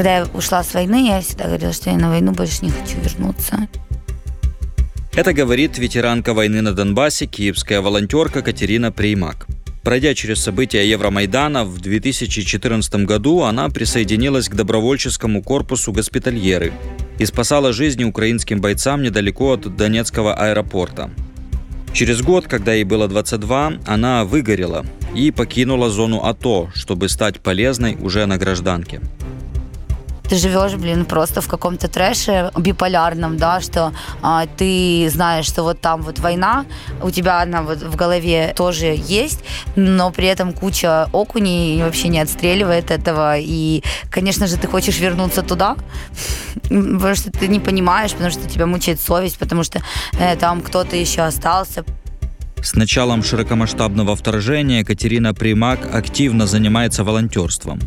Когда я ушла с войны, я всегда говорила, что я на войну больше не хочу вернуться. Это говорит ветеранка войны на Донбассе, киевская волонтерка Катерина Преймак. Пройдя через события Евромайдана, в 2014 году она присоединилась к добровольческому корпусу «Госпитальеры» и спасала жизни украинским бойцам недалеко от Донецкого аэропорта. Через год, когда ей было 22, она выгорела и покинула зону АТО, чтобы стать полезной уже на гражданке ты живешь, блин, просто в каком-то трэше биполярном, да, что а, ты знаешь, что вот там вот война, у тебя она вот в голове тоже есть, но при этом куча окуней вообще не отстреливает этого, и, конечно же, ты хочешь вернуться туда, потому что ты не понимаешь, потому что тебя мучает совесть, потому что э, там кто-то еще остался, с началом широкомасштабного вторжения Катерина Примак активно занимается волонтерством.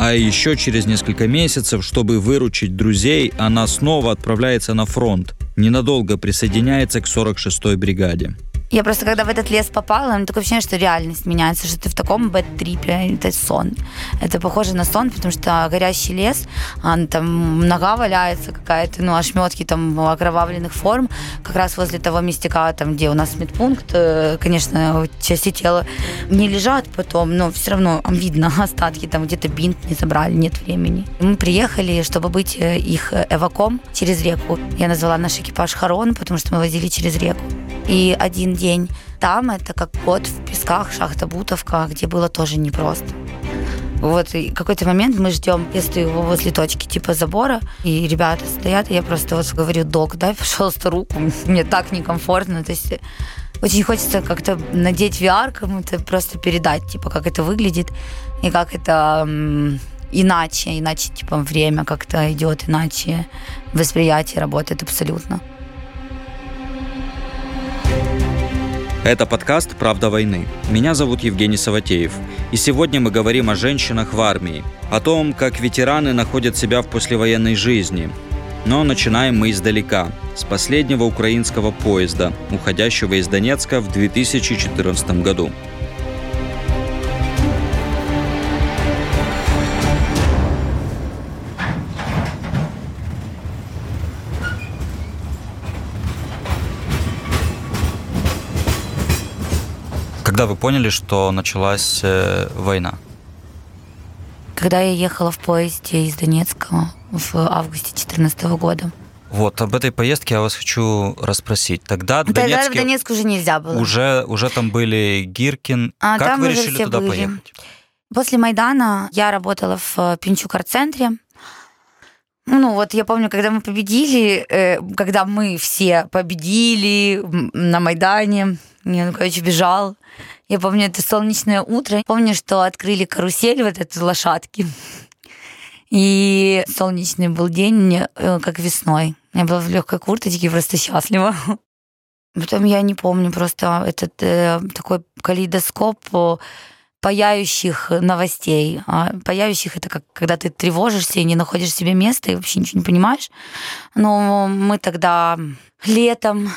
А еще через несколько месяцев, чтобы выручить друзей, она снова отправляется на фронт, ненадолго присоединяется к 46-й бригаде. Я просто, когда в этот лес попала, у меня такое ощущение, что реальность меняется, что ты в таком бэт-трипе, это сон. Это похоже на сон, потому что горящий лес, там нога валяется какая-то, ну, ошметки там окровавленных форм, как раз возле того местека, там, где у нас медпункт, э, конечно, части тела не лежат потом, но все равно видно остатки, там где-то бинт не забрали, нет времени. Мы приехали, чтобы быть э, их эваком через реку. Я назвала наш экипаж Харон, потому что мы возили через реку. И один день там это как год в песках, шахта Бутовка, где было тоже непросто. Вот, и какой-то момент мы ждем, я стою возле точки типа забора, и ребята стоят, и я просто вот говорю, док, дай, пожалуйста, руку, мне так некомфортно, то есть очень хочется как-то надеть VR, кому-то просто передать, типа, как это выглядит, и как это иначе, иначе, типа, время как-то идет, иначе восприятие работает абсолютно. Это подкаст «Правда войны». Меня зовут Евгений Саватеев. И сегодня мы говорим о женщинах в армии, о том, как ветераны находят себя в послевоенной жизни. Но начинаем мы издалека, с последнего украинского поезда, уходящего из Донецка в 2014 году. Когда вы поняли, что началась э, война? Когда я ехала в поезде из Донецка в августе 2014 года. Вот, об этой поездке я вас хочу расспросить. Тогда, Тогда Донецке в Донецк уже нельзя было. Уже, уже там были Гиркин. А, как вы решили туда были. поехать? После Майдана я работала в э, Пинчук-центре. Ну, вот я помню, когда мы победили, э, когда мы все победили на Майдане, Янукович бежал. Я помню это солнечное утро. Помню, что открыли карусель вот этой лошадки. И солнечный был день, э, как весной. Я была в легкой курточке, просто счастлива. Потом я не помню, просто этот э, такой калейдоскоп паяющих новостей. А паяющих это как когда ты тревожишься и не находишь себе места и вообще ничего не понимаешь. Но мы тогда летом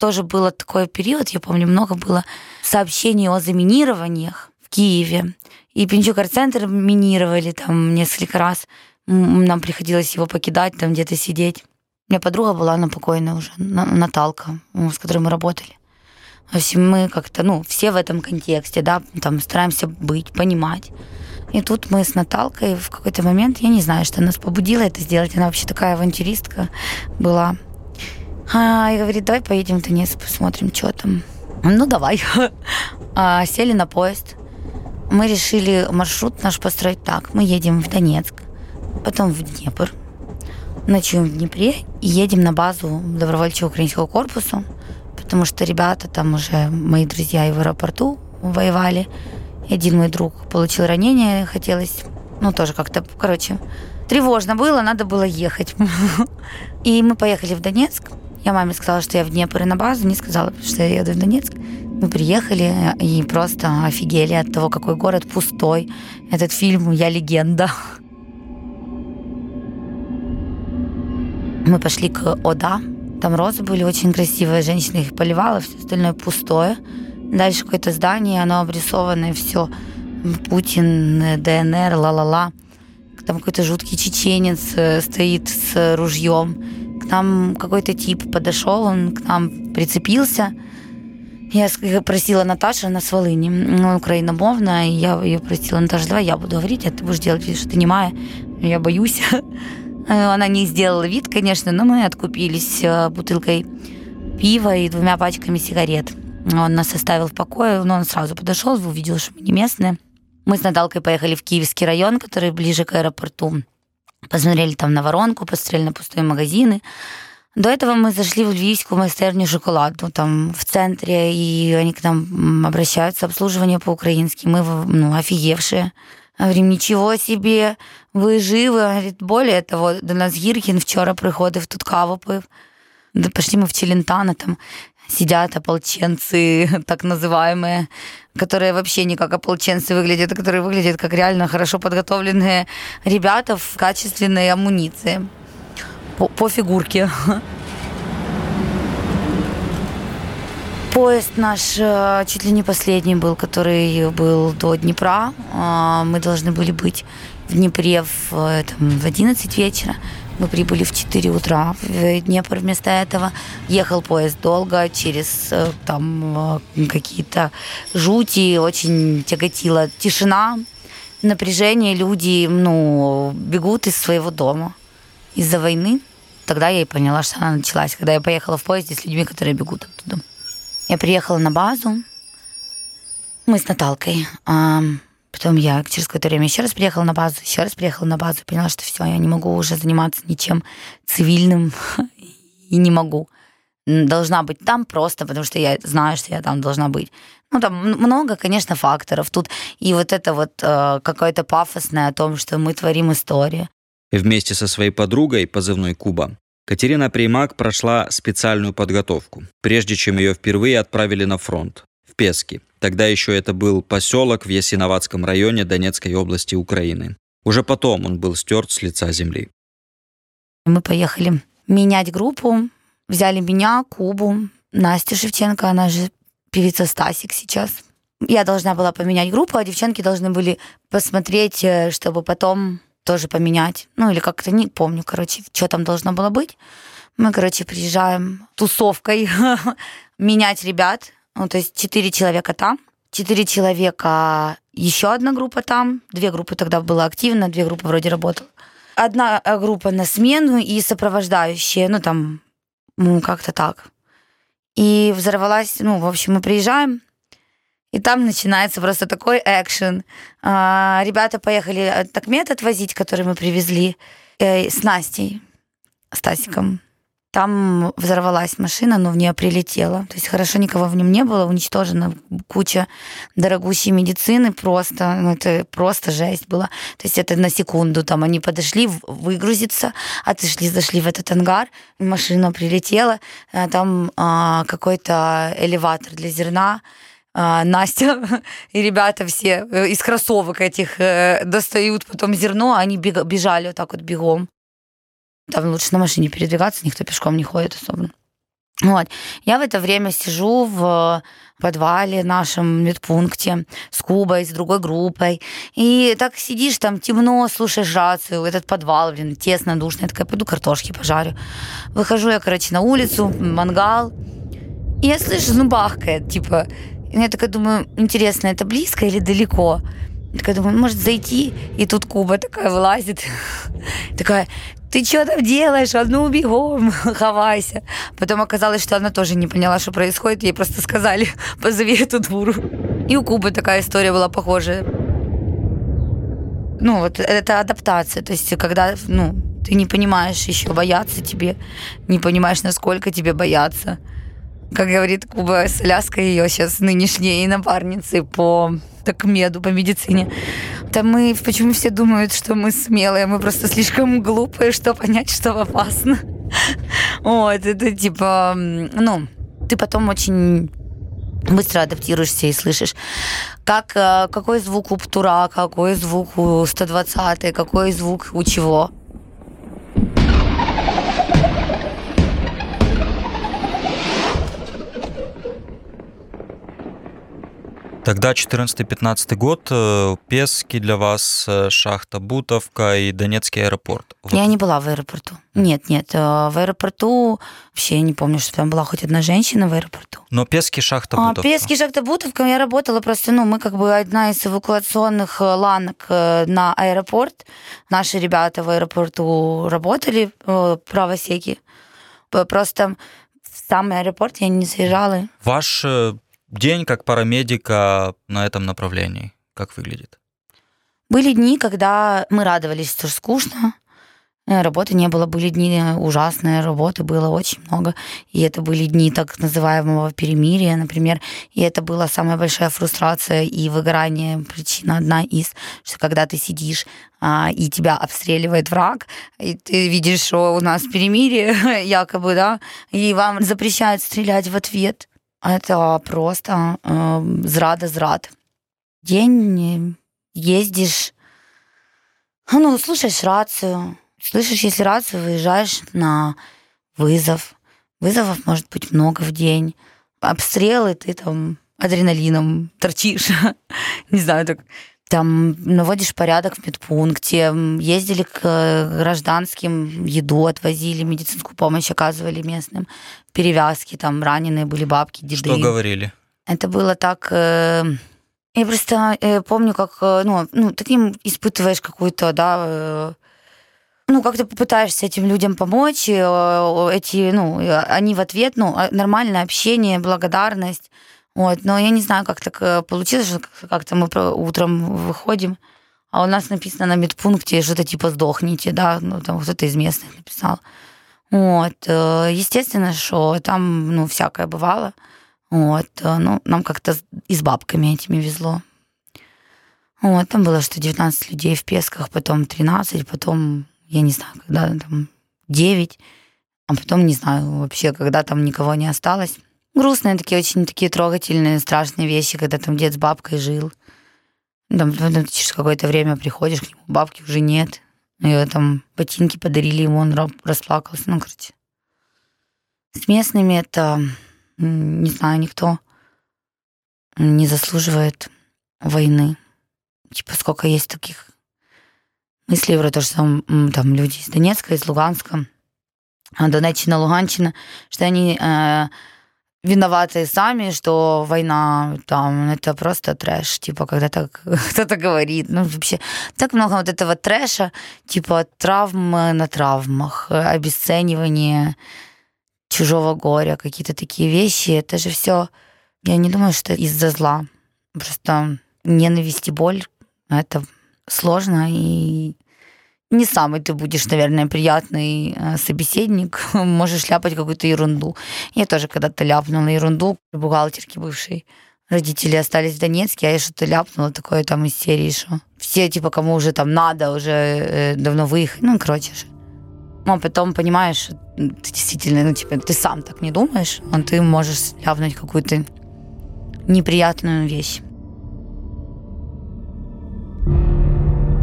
тоже был такой период, я помню, много было сообщений о заминированиях в Киеве. И Пинчук-центр минировали там несколько раз. Нам приходилось его покидать, там где-то сидеть. У меня подруга была, она покойная уже, Наталка, с которой мы работали. В общем, мы как-то, ну, все в этом контексте, да, там стараемся быть, понимать. И тут мы с Наталкой в какой-то момент, я не знаю, что нас побудило это сделать, она вообще такая авантюристка была. А, и говорит, давай поедем в Донецк, посмотрим, что там. Ну, давай. А, сели на поезд. Мы решили маршрут наш построить так. Мы едем в Донецк, потом в Днепр, ночуем в Днепре и едем на базу добровольчего украинского корпуса, потому что ребята там уже, мои друзья и в аэропорту воевали. Один мой друг получил ранение, хотелось, ну, тоже как-то, короче, тревожно было, надо было ехать. И мы поехали в Донецк. Я маме сказала, что я в Днепр на базу, не сказала, что я еду в Донецк. Мы приехали и просто офигели от того, какой город пустой. Этот фильм «Я легенда». Мы пошли к Ода. Там розы были очень красивые, женщина их поливала, все остальное пустое. Дальше какое-то здание, оно обрисованное, все. Путин, ДНР, ла-ла-ла там какой-то жуткий чеченец э, стоит с ружьем. К нам какой-то тип подошел, он к нам прицепился. Я просила Наташу, она с Волыни, ну, украиномовная, и я ее просила, Наташа, давай я буду говорить, а ты будешь делать вид, что ты не моя. Я боюсь. Она не сделала вид, конечно, но мы откупились э, бутылкой пива и двумя пачками сигарет. Он нас оставил в покое, но он сразу подошел, увидел, что мы не местные. Мы с Наталкой поехали в Киевский район, который ближе к аэропорту. Посмотрели там на воронку, посмотрели на пустые магазины. До этого мы зашли в львивскую майстерню шоколаду, там в центре, и они к нам обращаются, обслуживание по-украински. Мы ну, офигевшие. Говорим, ничего себе, ви живы. Говорит, более того, до нас Гіркін вчора приходив, тут каву пив. Да пошли мы в Челентано, там сидят ополченцы, так называемые, которые вообще не как ополченцы выглядят, а которые выглядят как реально хорошо подготовленные ребята в качественной амуниции по, по фигурке. Поезд наш э, чуть ли не последний был, который был до Днепра. А, мы должны были быть в Днепре в, э, там, в 11 вечера. Мы прибыли в 4 утра в Днепр вместо этого. Ехал поезд долго, через э, там какие-то жути, очень тяготила тишина, напряжение. Люди ну, бегут из своего дома из-за войны. Тогда я и поняла, что она началась, когда я поехала в поезде с людьми, которые бегут оттуда. Я приехала на базу. Мы с Наталкой. Потом я через какое-то время еще раз приехала на базу, еще раз приехала на базу, поняла, что все, я не могу уже заниматься ничем цивильным и не могу. Должна быть там просто, потому что я знаю, что я там должна быть. Ну, там много, конечно, факторов. Тут и вот это вот э, какое-то пафосное о том, что мы творим историю. Вместе со своей подругой, позывной Куба, Катерина Примак прошла специальную подготовку, прежде чем ее впервые отправили на фронт, в Пески. Тогда еще это был поселок в Ясиноватском районе Донецкой области Украины. Уже потом он был стерт с лица земли. Мы поехали менять группу, взяли меня, Кубу, Настю Шевченко, она же певица Стасик сейчас. Я должна была поменять группу, а девчонки должны были посмотреть, э, чтобы потом тоже поменять. Ну, или как-то не помню, короче, что там должно было быть. Мы, короче, приезжаем тусовкой менять ребят. Ну, то есть четыре человека там, четыре человека, еще одна группа там, две группы тогда было активно, две группы вроде работала. Одна э, группа на смену и сопровождающие, ну, там, ну, как-то так. И взорвалась, ну, в общем, мы приезжаем, и там начинается просто такой экшен. А, ребята поехали э, такмет отвозить, который мы привезли, э, с Настей, с Тасиком. Там взорвалась машина, но в нее прилетело. То есть хорошо никого в нем не было, уничтожена куча дорогущей медицины просто. Ну, это просто жесть была. То есть это на секунду там они подошли выгрузиться, отошли, зашли в этот ангар, машина прилетела, а там а, какой-то элеватор для зерна, а, Настя и ребята все э, из кроссовок этих э, достают потом зерно, они бежали вот так вот бегом. Там лучше на машине передвигаться, никто пешком не ходит особо. Вот. Я в это время сижу в подвале нашем медпункте с Кубой, с другой группой. И так сидишь там темно, слушаешь рацию, этот подвал, блин, тесно, душно. Я такая, пойду картошки пожарю. Выхожу я, короче, на улицу, мангал. И я слышу, ну, бахкает, типа, и я такая думаю, интересно, это близко или далеко? Я такая думаю, может зайти, и тут Куба такая вылазит. Такая, ты что там делаешь? Одну бегом, хавайся. Потом оказалось, что она тоже не поняла, что происходит. Ей просто сказали, позови эту дуру. И у Кубы такая история была похожая. Ну, вот это адаптация. То есть, когда, ну, ты не понимаешь еще, бояться тебе, не понимаешь, насколько тебе бояться как говорит Куба Соляска, ее сейчас нынешней напарницы по так меду, по медицине. Там мы, почему все думают, что мы смелые, мы просто слишком глупые, что понять, что опасно. Вот, это типа, ну, ты потом очень быстро адаптируешься и слышишь, как, э, какой звук у птура, какой звук у 120 какой звук у чего. Тогда 14-15 год, э, Пески для вас, э, шахта Бутовка и Донецкий аэропорт. Вот. Я не была в аэропорту. Нет, нет, э, в аэропорту вообще я не помню, что там была хоть одна женщина в аэропорту. Но Пески, шахта Бутовка. А, Пески, шахта Бутовка, я работала просто, ну, мы как бы одна из эвакуационных ланок на аэропорт. Наши ребята в аэропорту работали, правосеки. Просто в сам аэропорт я не заезжала. Ваш день как парамедика на этом направлении? Как выглядит? Были дни, когда мы радовались, что скучно, э, работы не было. Были дни ужасные, работы было очень много. И это были дни так называемого перемирия, например. И это была самая большая фрустрация и выгорание. Причина одна из, что когда ты сидишь а, и тебя обстреливает враг, и ты видишь, что у нас перемирие якобы, да, и вам запрещают стрелять в ответ. Это просто э, зрада-зрад. День ездишь, ну, слушаешь рацию, слышишь, если рацию, выезжаешь на вызов. Вызовов может быть много в день. Обстрелы, ты там адреналином торчишь. Не знаю, так там наводишь порядок в медпункте, ездили к гражданским, еду отвозили, медицинскую помощь оказывали местным, перевязки, там раненые были бабки, деды. Что говорили? Это было так... Э, я просто э, помню, как, э, ну, ну, таким испытываешь какую-то, да, ну, как ты попытаешься этим людям помочь, эти, ну, они в ответ, ну, а, нормальное общение, благодарность, вот, но я не знаю, как так э, получилось, что как-то мы утром выходим, а у нас написано на медпункте что-то типа «сдохните», да, ну, там кто-то из местных написал. Вот, э, естественно, что там, ну, всякое бывало. Вот, э, ну, нам как-то и с бабками этими везло. Вот, там было, что 19 людей в Песках, потом 13, потом, я не знаю, когда там 9, а потом, не знаю, вообще, когда там никого не осталось грустные такие, очень такие трогательные, страшные вещи, когда там дед с бабкой жил. Там, потом через какое-то время приходишь к нему, бабки уже нет. Ее там ботинки подарили ему, он расплакался. Ну, короче. С местными это, не знаю, никто не заслуживает войны. Типа, сколько есть таких мыслей про то, что там, там люди из Донецка, из Луганска, Донеччина, Луганщина, что они э, виноваты сами, что война там это просто трэш, типа когда так кто-то говорит, ну вообще так много вот этого трэша, типа травмы на травмах, обесценивание чужого горя, какие-то такие вещи, это же все, я не думаю, что из-за зла, просто ненависть и боль, это сложно и не самый ты будешь, наверное, приятный э, собеседник, можешь ляпать какую-то ерунду. Я тоже когда-то ляпнула ерунду, бухгалтерки бывшей. Родители остались в Донецке, а я что-то ляпнула такое там из серии, что все, типа, кому уже там надо, уже э, давно выехать. Ну, короче же. А потом понимаешь, ты действительно, ну, типа, ты сам так не думаешь, а ты можешь ляпнуть какую-то неприятную вещь.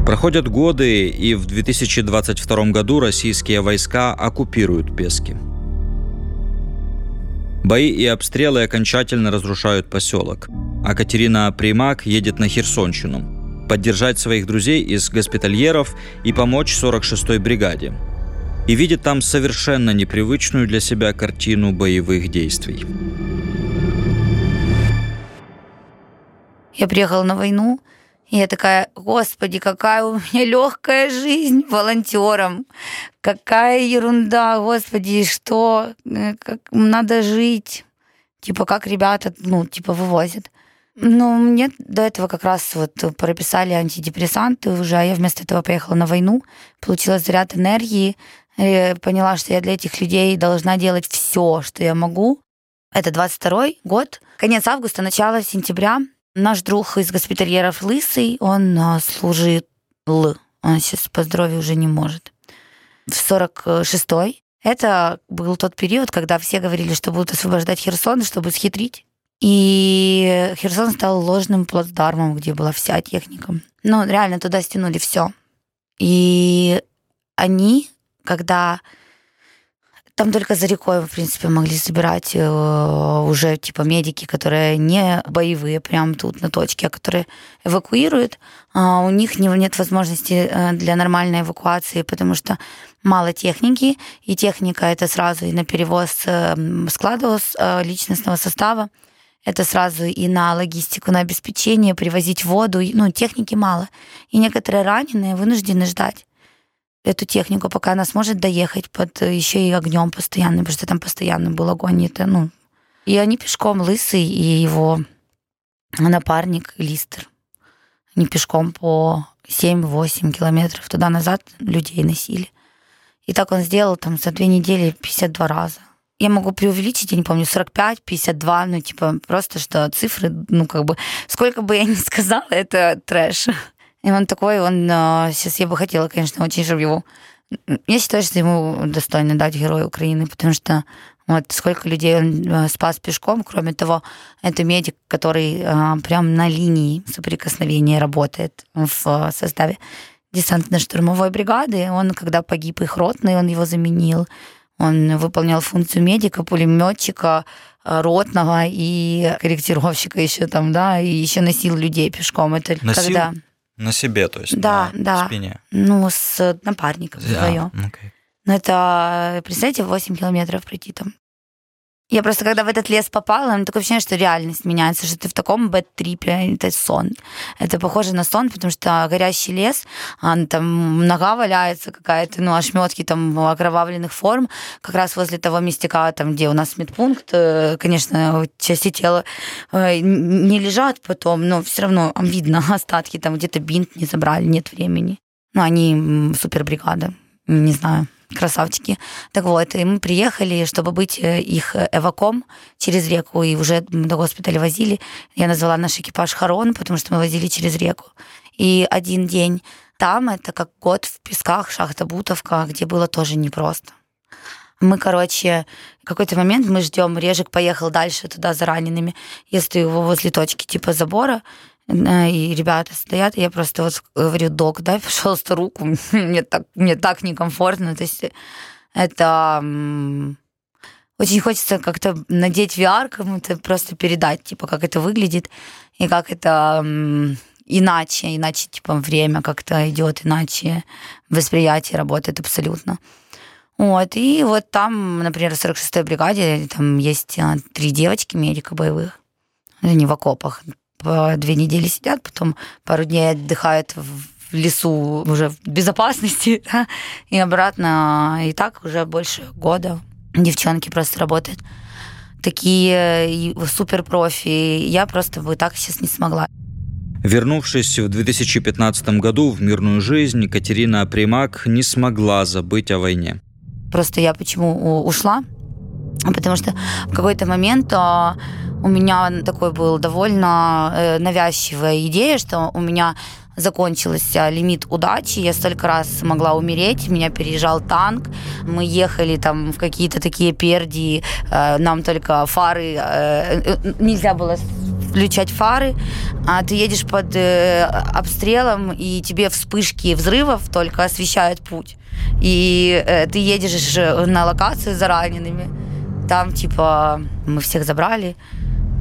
Проходят годы, и в 2022 году российские войска оккупируют Пески. Бои и обстрелы окончательно разрушают поселок, а Катерина Примак едет на Херсонщину поддержать своих друзей из госпитальеров и помочь 46-й бригаде. И видит там совершенно непривычную для себя картину боевых действий. Я приехала на войну, я такая, господи, какая у меня легкая жизнь волонтером. Какая ерунда, господи, что? Э, как надо жить. Типа, как ребята, ну, типа, вывозят. Ну, мне до этого как раз вот прописали антидепрессанты уже, а я вместо этого поехала на войну, получила заряд энергии, поняла, что я для этих людей должна делать все, что я могу. Это 22 год, конец августа, начало сентября. Наш друг из госпитальеров Лысый, он а, служил, он сейчас по здоровью уже не может. В 46-й. Это был тот период, когда все говорили, что будут освобождать Херсон, чтобы схитрить. И Херсон стал ложным плацдармом, где была вся техника. Ну, реально туда стянули все. И они, когда Там только за рекой, в принципе, могли собирать э, уже типа медики, которые не боевые, прям тут на точке, а которые эвакуируют. А у них не, нет возможности э, для нормальной эвакуации, потому что мало техники, и техника это сразу и на перевоз э, складов личностного состава, это сразу и на логистику, на обеспечение, привозить воду, ну, техники мало. И некоторые раненые вынуждены ждать эту технику, пока она сможет доехать под э, еще и огнем постоянно, потому что там постоянно был огонь. Это, ну, и они пешком, Лысый и его напарник Листер. Они пешком по 7-8 километров туда-назад людей носили. И так он сделал там за две недели 52 раза. Я могу преувеличить, я не помню, 45, 52, ну, типа, просто что цифры, ну, как бы, сколько бы я ни сказала, это трэш. И он такой, он сейчас я бы хотела, конечно, очень, чтобы его... Я считаю, что ему достойно дать Героя Украины, потому что вот сколько людей он спас пешком. Кроме того, это медик, который прям на линии соприкосновения работает в составе десантно-штурмовой бригады. Он, когда погиб их ротный, он его заменил. Он выполнял функцию медика, пулеметчика, ротного и корректировщика еще там, да, и еще носил людей пешком. Это носил? когда на себе, то есть да, на да. спине. Ну, с напарником А, вдвоем. окей. Но это, представьте, 8 километров пройти там. Я просто, когда в этот лес попала, у меня такое ощущение, что реальность меняется, что ты в таком бэт-трипе, это сон. Это похоже на сон, потому что горящий лес, там нога валяется какая-то, ну, ошметки там окровавленных форм, как раз возле того местека, там, где у нас медпункт, э, конечно, части тела э, не лежат потом, но все равно видно остатки, там где-то бинт не забрали, нет времени. Ну, они супербригада, не знаю красавчики. Так вот, и мы приехали, чтобы быть э, их эваком через реку, и уже до госпиталя возили. Я назвала наш экипаж Харон, потому что мы возили через реку. И один день там, это как год в песках, шахта Бутовка, где было тоже непросто. Мы, короче, какой-то момент мы ждем, Режик поехал дальше туда за ранеными. Я стою его возле точки типа забора, Э, и ребята стоят, и я просто вот говорю, док, дай, пожалуйста, руку, мне так, мне так некомфортно, то есть это очень хочется как-то надеть VR, кому-то просто передать, типа, как это выглядит, и как это иначе, иначе, типа, время как-то идет, иначе восприятие работает абсолютно. Вот, и вот там, например, в 46-й бригаде, там есть а, три девочки медика боевых, они в окопах, по две недели сидят, потом пару дней отдыхают в лесу уже в безопасности, да, и обратно. И так уже больше года девчонки просто работают. Такие суперпрофи. Я просто бы так сейчас не смогла. Вернувшись в 2015 году в мирную жизнь, Катерина Примак не смогла забыть о войне. Просто я почему ушла? Потому что в какой-то момент а, у меня такой был довольно э, навязчивая идея, что у меня закончился лимит удачи, я столько раз могла умереть, меня переезжал танк, мы ехали там в какие-то такие перди, э, нам только фары, э, нельзя было включать фары, а ты едешь под обстрелом, и тебе вспышки взрывов только освещают путь. И ты едешь на локацию за ранеными, там типа мы всех забрали,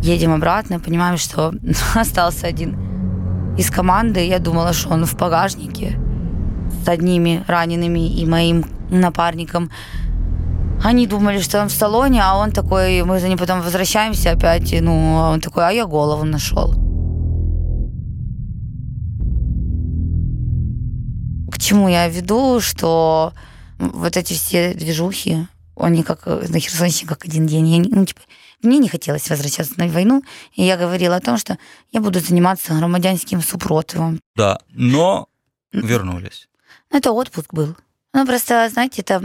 едем обратно, понимаем, что остался один из команды. Я думала, что он в багажнике с одними ранеными и моим напарником. Они думали, что он в салоне, а он такой, мы за ним потом возвращаемся опять, и, ну, он такой, а я голову нашел. К чему я веду, что вот эти все движухи, они как на Херсонщине как один день. Я, ну, типа, мне не хотелось возвращаться на войну, и я говорила о том, что я буду заниматься громадянским супротивом. Да, но вернулись. Это отпуск был. Ну, просто, знаете, это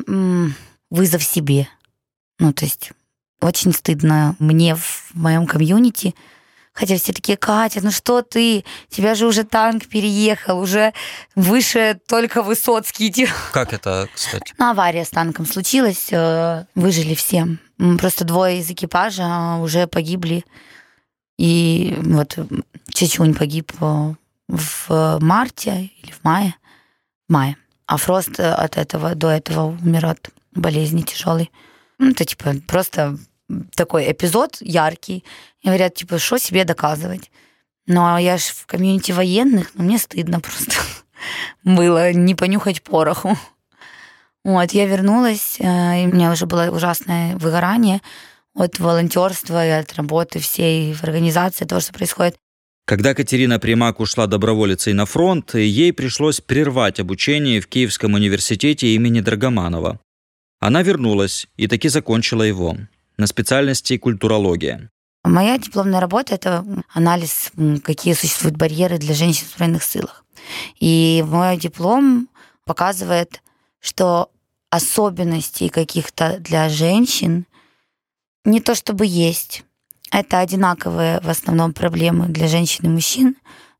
вызов себе. Ну, то есть очень стыдно мне в моем комьюнити, Хотя все такие, Катя, ну что ты? Тебя же уже танк переехал, уже выше только Высоцкий. Как это, кстати? Ну, авария с танком случилась, э, выжили все. Просто двое из экипажа уже погибли. И вот Чечунь погиб э, в марте или в мае. В мае. А Фрост от этого до этого умер от болезни тяжелой. Ну, это типа просто такой эпизод яркий. И говорят, типа, что себе доказывать? Ну, а я ж в комьюнити военных, ну, мне стыдно просто было не понюхать пороху. Вот, я вернулась, э, и у меня уже было ужасное выгорание от волонтерства и от работы всей в организации, того, что происходит. Когда Катерина Примак ушла доброволицей на фронт, ей пришлось прервать обучение в Киевском университете имени Драгоманова. Она вернулась и таки закончила его на специальности культурология. Моя дипломная работа — это анализ, какие существуют барьеры для женщин в военных силах. И мой диплом показывает, что особенностей каких-то для женщин не то чтобы есть. Это одинаковые в основном проблемы для женщин и мужчин,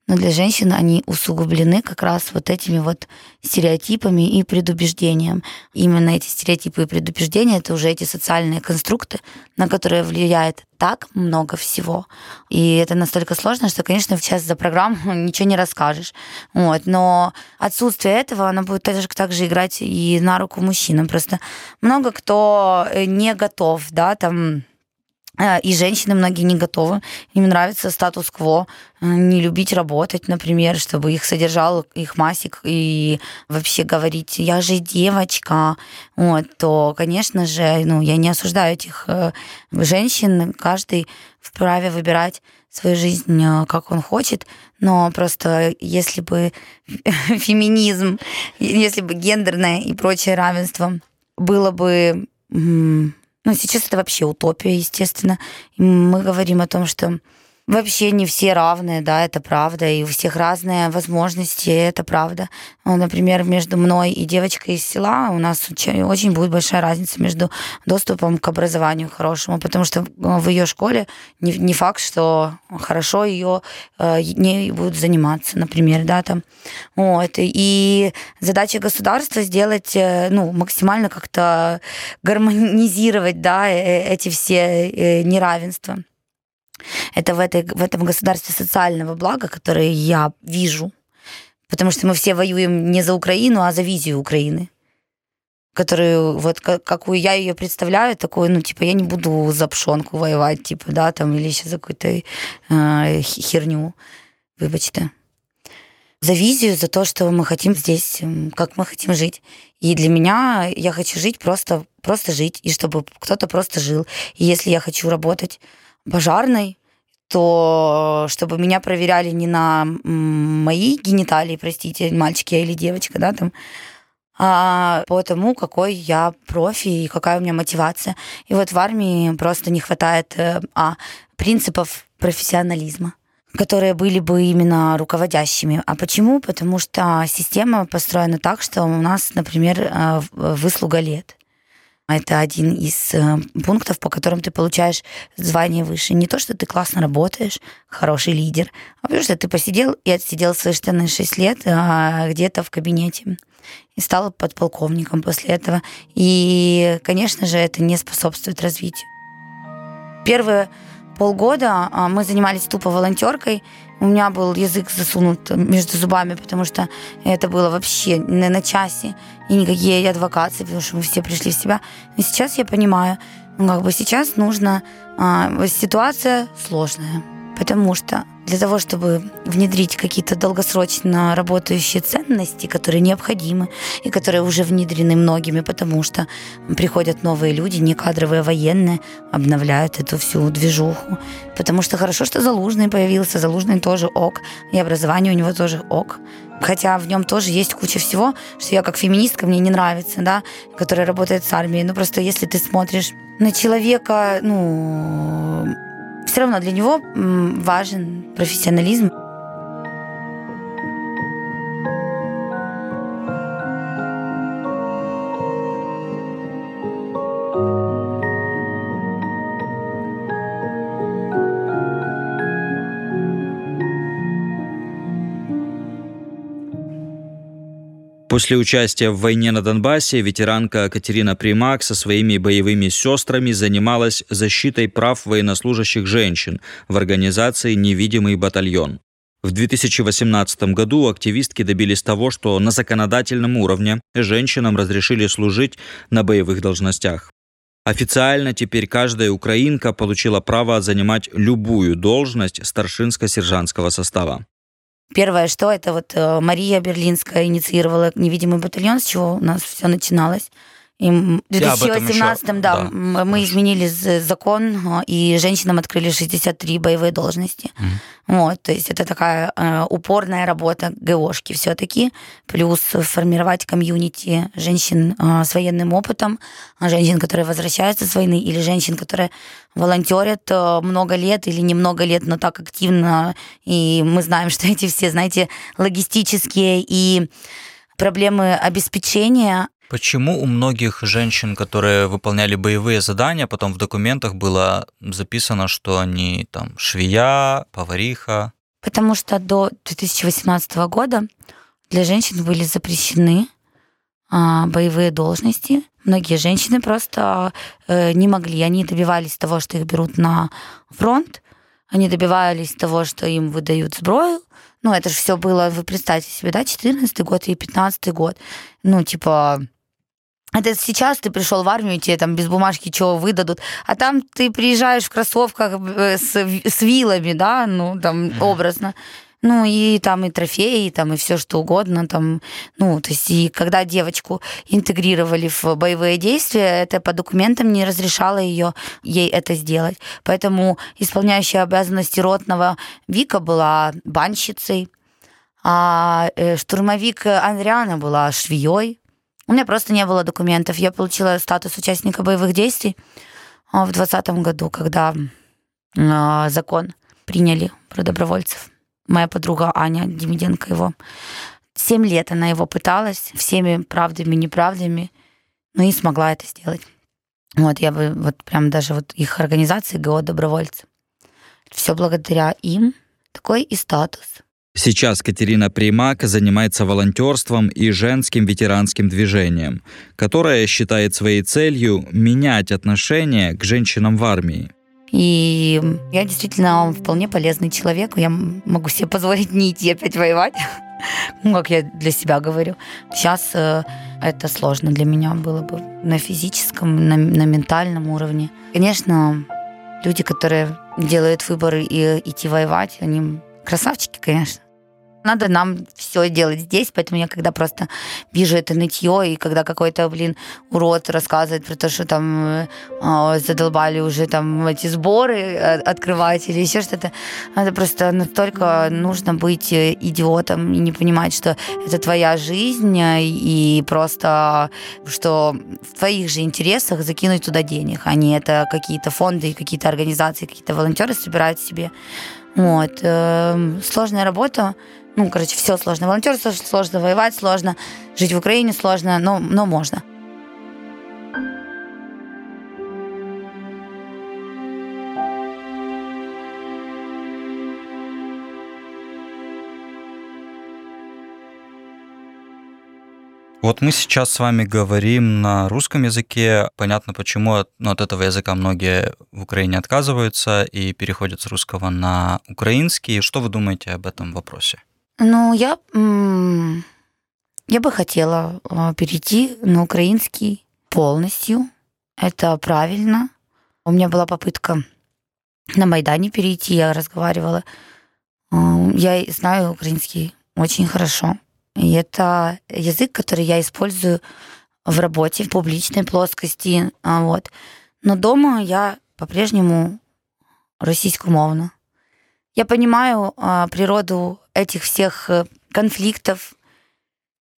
но для женщин они усугублены как раз вот этими вот стереотипами и предубеждением. Именно эти стереотипы и предубеждения — это уже эти социальные конструкты, на которые влияет так много всего. И это настолько сложно, что, конечно, сейчас за программу ничего не расскажешь. Вот. Но отсутствие этого, оно будет также, также играть и на руку мужчинам. Просто много кто не готов, да, там Э, и женщины многие не готовы. Им нравится статус-кво, э, не любить работать, например, чтобы их содержал их масик и вообще говорить, я же девочка, вот, то, конечно же, ну, я не осуждаю этих э, женщин, каждый вправе выбирать свою жизнь, как он хочет, но просто если бы феминизм, если бы гендерное и прочее равенство было бы ну, сейчас это вообще утопия, естественно. Мы говорим о том, что вообще не все равные, да, это правда, и у всех разные возможности, это правда. Например, между мной и девочкой из села у нас очень будет большая разница между доступом к образованию хорошему, потому что в ее школе не, не факт, что хорошо ее э, не будут заниматься, например, да, там. Вот. И задача государства сделать, э, ну, максимально как-то гармонизировать, да, э, эти все неравенства. Это в, этой, в этом государстве социального блага, которое я вижу. Потому что мы все воюем не за Украину, а за визию Украины которую, вот какую я ее представляю, такую, ну, типа, я не буду за пшонку воевать, типа, да, там, или еще за какую-то э, херню, выбачьте. За визию, за то, что мы хотим здесь, как мы хотим жить. И для меня я хочу жить просто, просто жить, и чтобы кто-то просто жил. И если я хочу работать пожарной, то чтобы меня проверяли не на мои гениталии, простите, мальчики или девочка, да, там, а по тому, какой я профи и какая у меня мотивация. И вот в армии просто не хватает э, а, принципов профессионализма которые были бы именно руководящими. А почему? Потому что система построена так, что у нас, например, э, выслуга лет. Это один из э, пунктов, по которым ты получаешь звание выше. Не то, что ты классно работаешь, хороший лидер, а потому что ты посидел и отсидел свои штаны 6 лет а, где-то в кабинете и стал подполковником после этого. И, конечно же, это не способствует развитию. Первые полгода а, мы занимались тупо волонтеркой. У меня был язык засунут между зубами, потому что это было вообще не на часе. И никакие адвокации, потому что мы все пришли в себя. И сейчас я понимаю, ну, как бы сейчас нужно... А, ситуация сложная, потому что для того, чтобы внедрить какие-то долгосрочно работающие ценности, которые необходимы и которые уже внедрены многими, потому что приходят новые люди, не кадровые военные, обновляют эту всю движуху. Потому что хорошо, что Залужный появился, Залужный тоже ок, и образование у него тоже ок. Хотя в нем тоже есть куча всего, что я как феминистка мне не нравится, да, которая работает с армией. Ну просто если ты смотришь на человека, ну, все равно для него важен профессионализм. После участия в войне на Донбассе ветеранка Катерина Примак со своими боевыми сестрами занималась защитой прав военнослужащих женщин в организации «Невидимый батальон». В 2018 году активистки добились того, что на законодательном уровне женщинам разрешили служить на боевых должностях. Официально теперь каждая украинка получила право занимать любую должность старшинско-сержантского состава. Первое, что это вот э, Мария Берлинская инициировала невидимый батальон, с чего у нас все начиналось. И в 2018 да, да, мы изменили закон, а, и женщинам открыли 63 боевые должности. Mm. Вот, то есть это такая э, упорная работа ГОшки все-таки, плюс формировать комьюнити женщин э, с военным опытом, женщин, которые возвращаются с войны, или женщин, которые волонтерят э, много лет или немного лет, но так активно. И мы знаем, что эти все, знаете, логистические и проблемы обеспечения, Почему у многих женщин, которые выполняли боевые задания, потом в документах было записано, что они там швея, повариха? Потому что до 2018 года для женщин были запрещены а, боевые должности. Многие женщины просто э, не могли. Они добивались того, что их берут на фронт. Они добивались того, что им выдают сброю. Ну, это же все было, вы представьте себе, да, 14 год и 15 год. Ну, типа, это сейчас ты пришел в армию, тебе там без бумажки чего выдадут, а там ты приезжаешь в кроссовках э, с, с вилами, да, ну, там, образно. Ну, и там и трофеи, и там и все что угодно. Там, ну, то есть, и когда девочку интегрировали в боевые действия, это по документам не разрешало ее, ей это сделать. Поэтому исполняющая обязанности ротного Вика была банщицей, а э, штурмовик Андриана была швеей, у меня просто не было документов. Я получила статус участника боевых действий а, в 2020 году, когда э, закон приняли про добровольцев. Моя подруга Аня Демиденко его. Семь лет она его пыталась всеми правдами, неправдами, но и смогла это сделать. Вот я бы вот прям даже вот их организации ГО добровольцы. Все благодаря им такой и статус. Сейчас Катерина Примак занимается волонтерством и женским ветеранским движением, которое считает своей целью менять отношение к женщинам в армии. И я действительно вполне полезный человек. Я могу себе позволить не идти опять воевать, ну, как я для себя говорю. Сейчас э, это сложно для меня было бы на физическом, на, на ментальном уровне. Конечно, люди, которые делают выборы и идти воевать, они красавчики, конечно. Надо нам все делать здесь, поэтому я когда просто вижу это нытье, и когда какой-то, блин, урод рассказывает про то, что там э, задолбали уже там эти сборы э, открывать или еще что-то, это просто настолько нужно быть э, идиотом и не понимать, что это твоя жизнь, э, и просто, что в твоих же интересах закинуть туда денег, а не это какие-то фонды, какие-то организации, какие-то волонтеры собирают себе. Вот. Э, сложная работа, ну, короче, все сложно. Волонтерство сложно, воевать сложно, жить в Украине сложно, но, но можно. Вот мы сейчас с вами говорим на русском языке. Понятно, почему ну, от этого языка многие в Украине отказываются и переходят с русского на украинский. Что вы думаете об этом вопросе? Ну, я, я бы хотела а, перейти на украинский полностью. Это правильно. У меня была попытка на Майдане перейти, я разговаривала. А, я знаю украинский очень хорошо. И это язык, который я использую в работе, в публичной плоскости. А, вот. Но дома я по-прежнему российскомовна. Я понимаю природу этих всех э, конфликтов.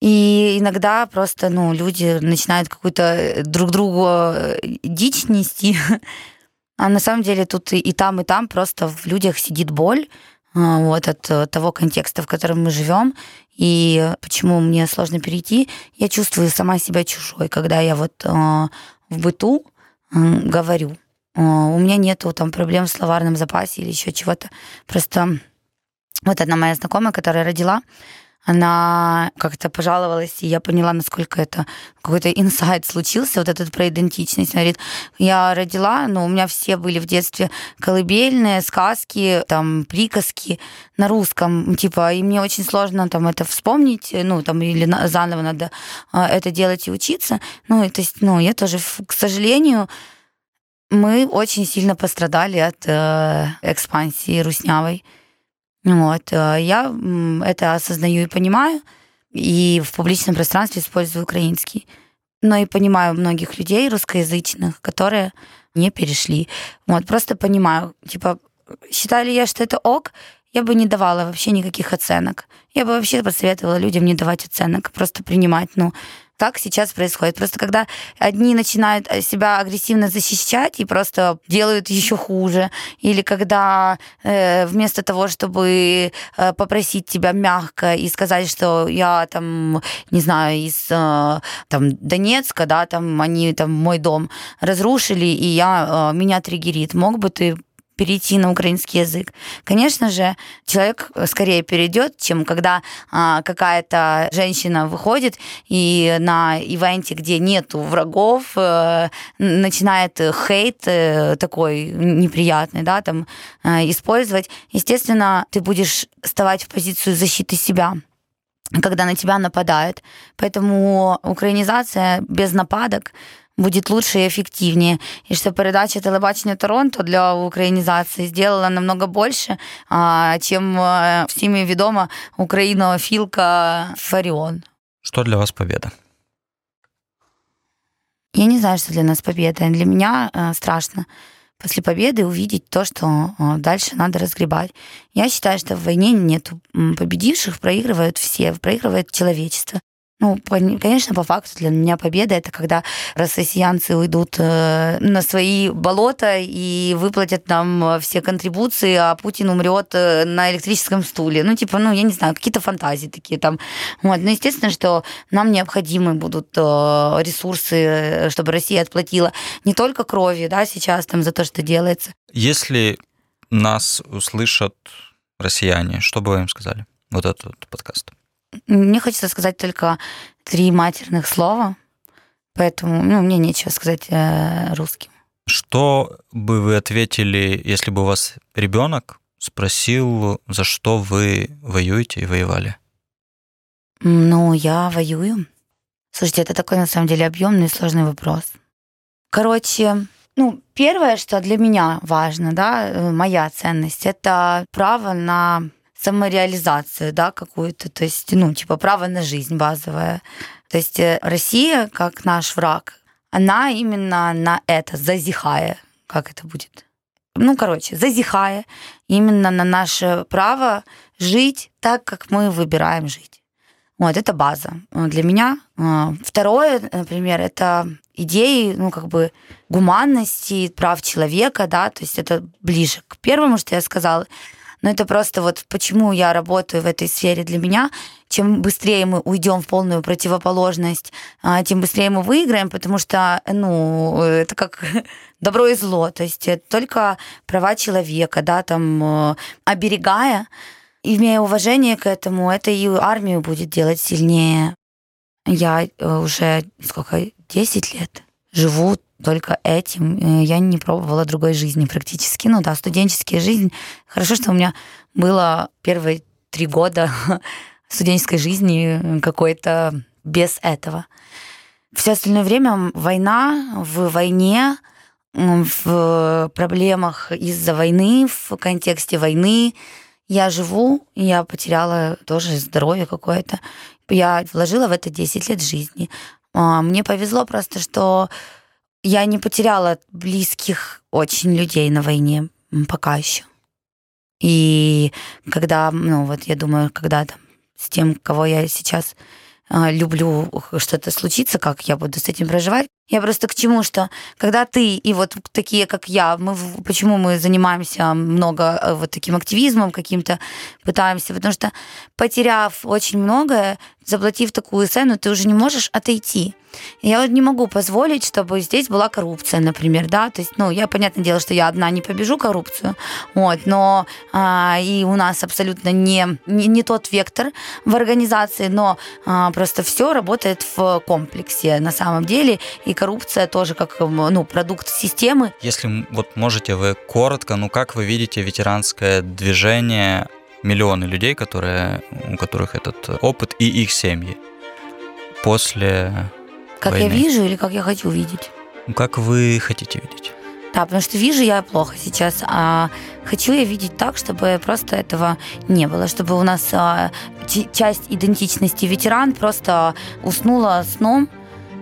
И иногда просто, ну, люди начинают какую-то э, друг другу э, дичь нести. А на самом деле тут и там, и там просто в людях сидит боль вот, от того контекста, в котором мы живем. И почему мне сложно перейти, я чувствую сама себя чужой, когда я вот в быту говорю. У меня нету там проблем в словарном запасе или еще чего-то. Просто вот одна моя знакомая, которая родила, она как-то пожаловалась, и я поняла, насколько это какой-то инсайт случился, вот этот про идентичность. Она говорит, я родила, но у меня все были в детстве колыбельные, сказки, там, приказки на русском, типа, и мне очень сложно там это вспомнить, ну, там, или заново надо а, это делать и учиться. Ну, то есть, ну, я тоже, к сожалению, мы очень сильно пострадали от э, экспансии руснявой. Вот. Э, я это осознаю и понимаю, и в публичном пространстве использую украинский. Но и понимаю многих людей русскоязычных, которые не перешли. Вот, просто понимаю, типа, считали я, что это ок, я бы не давала вообще никаких оценок. Я бы вообще посоветовала людям не давать оценок, просто принимать, ну, так сейчас происходит. Просто когда одни начинают себя агрессивно защищать и просто делают еще хуже, или когда э, вместо того, чтобы э, попросить тебя мягко и сказать, что я там, не знаю, из э, там Донецка, да, там они там мой дом разрушили, и я э, меня триггерит, мог бы ты перейти на украинский язык. Конечно же, человек скорее перейдет, чем когда а, какая-то женщина выходит и на ивенте, где нету врагов, э, начинает хейт э, такой неприятный, да, там э, использовать. Естественно, ты будешь вставать в позицию защиты себя когда на тебя нападают. Поэтому украинизация без нападок будет лучше и эффективнее. И что передача телебачення Торонто для українізації сделала намного больше, чем всеми відома українофілка Фаріон. Что для вас победа? Я не знаю, что для нас победа. Для меня э, страшно после победы увидеть то, что э, дальше надо разгребать. Я считаю, что в войне нет победивших, проигрывают все, проигрывает человечество. Ну, конечно, по факту для меня победа это когда россиянцы уйдут э, на свои болота и выплатят нам все контрибуции, а Путин умрет э, на электрическом стуле. Ну, типа, ну, я не знаю, какие-то фантазии такие там. Вот. Но естественно, что нам необходимы будут э, ресурсы, чтобы Россия отплатила не только крови, да, сейчас там за то, что делается. Если нас услышат россияне, что бы вы им сказали? Вот этот подкаст. Мне хочется сказать только три матерных слова, поэтому ну, мне нечего сказать э, русским. Что бы вы ответили, если бы у вас ребенок спросил, за что вы воюете и воевали? Ну, я воюю. Слушайте, это такой на самом деле объемный и сложный вопрос. Короче, ну, первое, что для меня важно, да, э, моя ценность, это право на самореализацию, да, какую-то, то есть, ну, типа право на жизнь базовое. То есть э, Россия, как наш враг, она именно на это зазихая, как это будет? Ну, короче, зазихая именно на наше право жить так, как мы выбираем жить. Вот, это база для меня. А, второе, например, это идеи, ну, как бы гуманности, прав человека, да, то есть это ближе к первому, что я сказала. Но это просто вот почему я работаю в этой сфере для меня. Чем быстрее мы уйдем в полную противоположность, а, тем быстрее мы выиграем, потому что, ну, это как добро и зло. То есть только права человека, да, там, э, оберегая, имея уважение к этому, это и армию будет делать сильнее. Я э, уже сколько, 10 лет живу только этим. Э, я не пробовала другой жизни практически. Ну да, студенческая жизнь. Хорошо, что у меня было первые три года студенческой жизни какой-то без этого. Все остальное время война, в войне, в проблемах из-за войны, в контексте войны. Я живу, я потеряла тоже здоровье какое-то. Я вложила в это 10 лет жизни. А, мне повезло просто, что я не потеряла близких очень людей на войне пока еще. И когда, ну вот я думаю, когда там с тем, кого я сейчас э, люблю, что-то случится, как я буду с этим проживать, я просто к чему, что когда ты и вот такие, как я, мы почему мы занимаемся много э, вот таким активизмом каким-то, пытаемся, потому что потеряв очень многое, заплатив такую цену, ты уже не можешь отойти. Я вот не могу позволить, чтобы здесь была коррупция, например, да, то есть, ну, я, понятное дело, что я одна не побежу коррупцию, вот, но а, и у нас абсолютно не, не, не тот вектор в организации, но а, просто все работает в комплексе на самом деле, и коррупция тоже как, ну, продукт системы. Если вот можете вы коротко, ну, как вы видите ветеранское движение миллионы людей, которые, у которых этот опыт и их семьи после Как войны. я вижу или как я хочу видеть? Как вы хотите видеть? Да, потому что вижу я плохо сейчас, а хочу я видеть так, чтобы просто этого не было, чтобы у нас а, часть идентичности ветеран просто уснула сном,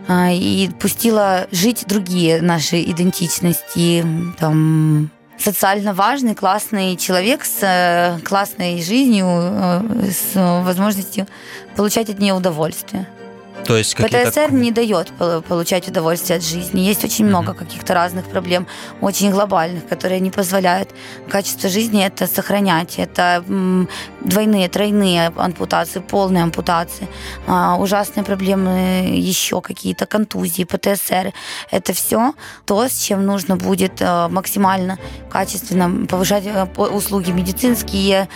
а, и пустила жить другие наши идентичности, там, социально важный, классный человек с э, классной жизнью, э, с возможностью получать от нее удовольствие. То есть ПТСР не дает получать удовольствие от жизни. Есть очень много каких-то разных проблем, очень глобальных, которые не позволяют качество жизни это сохранять. Это двойные, тройные ампутации, полные ампутации, а, ужасные проблемы еще какие-то, контузии, ПТСР. Это все то, с чем нужно будет э, максимально качественно повышать э, услуги медицинские,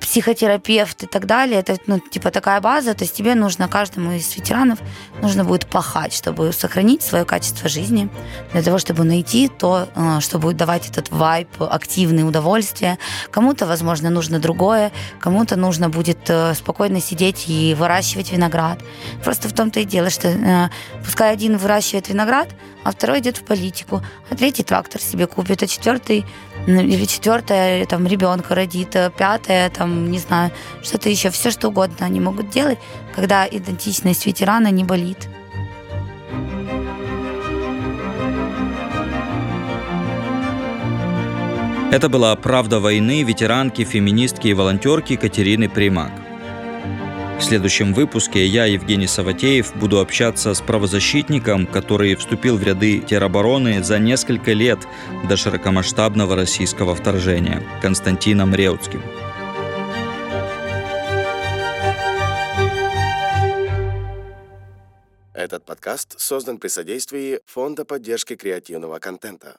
психотерапевт и так далее. Это, ну, типа такая база. То есть тебе нужно, каждому из ветеранов, нужно будет пахать, чтобы сохранить свое качество жизни, для того, чтобы найти то, э, что будет давать этот вайп, активное удовольствие. Кому-то, возможно, нужно другое, кому-то нужно будет э, спокойно сидеть и выращивать виноград. Просто в том-то и дело, что э, пускай один выращивает виноград, а второй идет в политику, а третий трактор себе купит, а четвертый или четвертая там ребенка родит, а пятая там, не знаю, что-то еще, все что угодно они могут делать, когда идентичность ветерана не болит. Это была «Правда войны» ветеранки, феминистки и волонтерки Катерины Примак. В следующем выпуске я, Евгений Саватеев, буду общаться с правозащитником, который вступил в ряды теробороны за несколько лет до широкомасштабного российского вторжения, Константином Реутским. Этот подкаст создан при содействии Фонда поддержки креативного контента.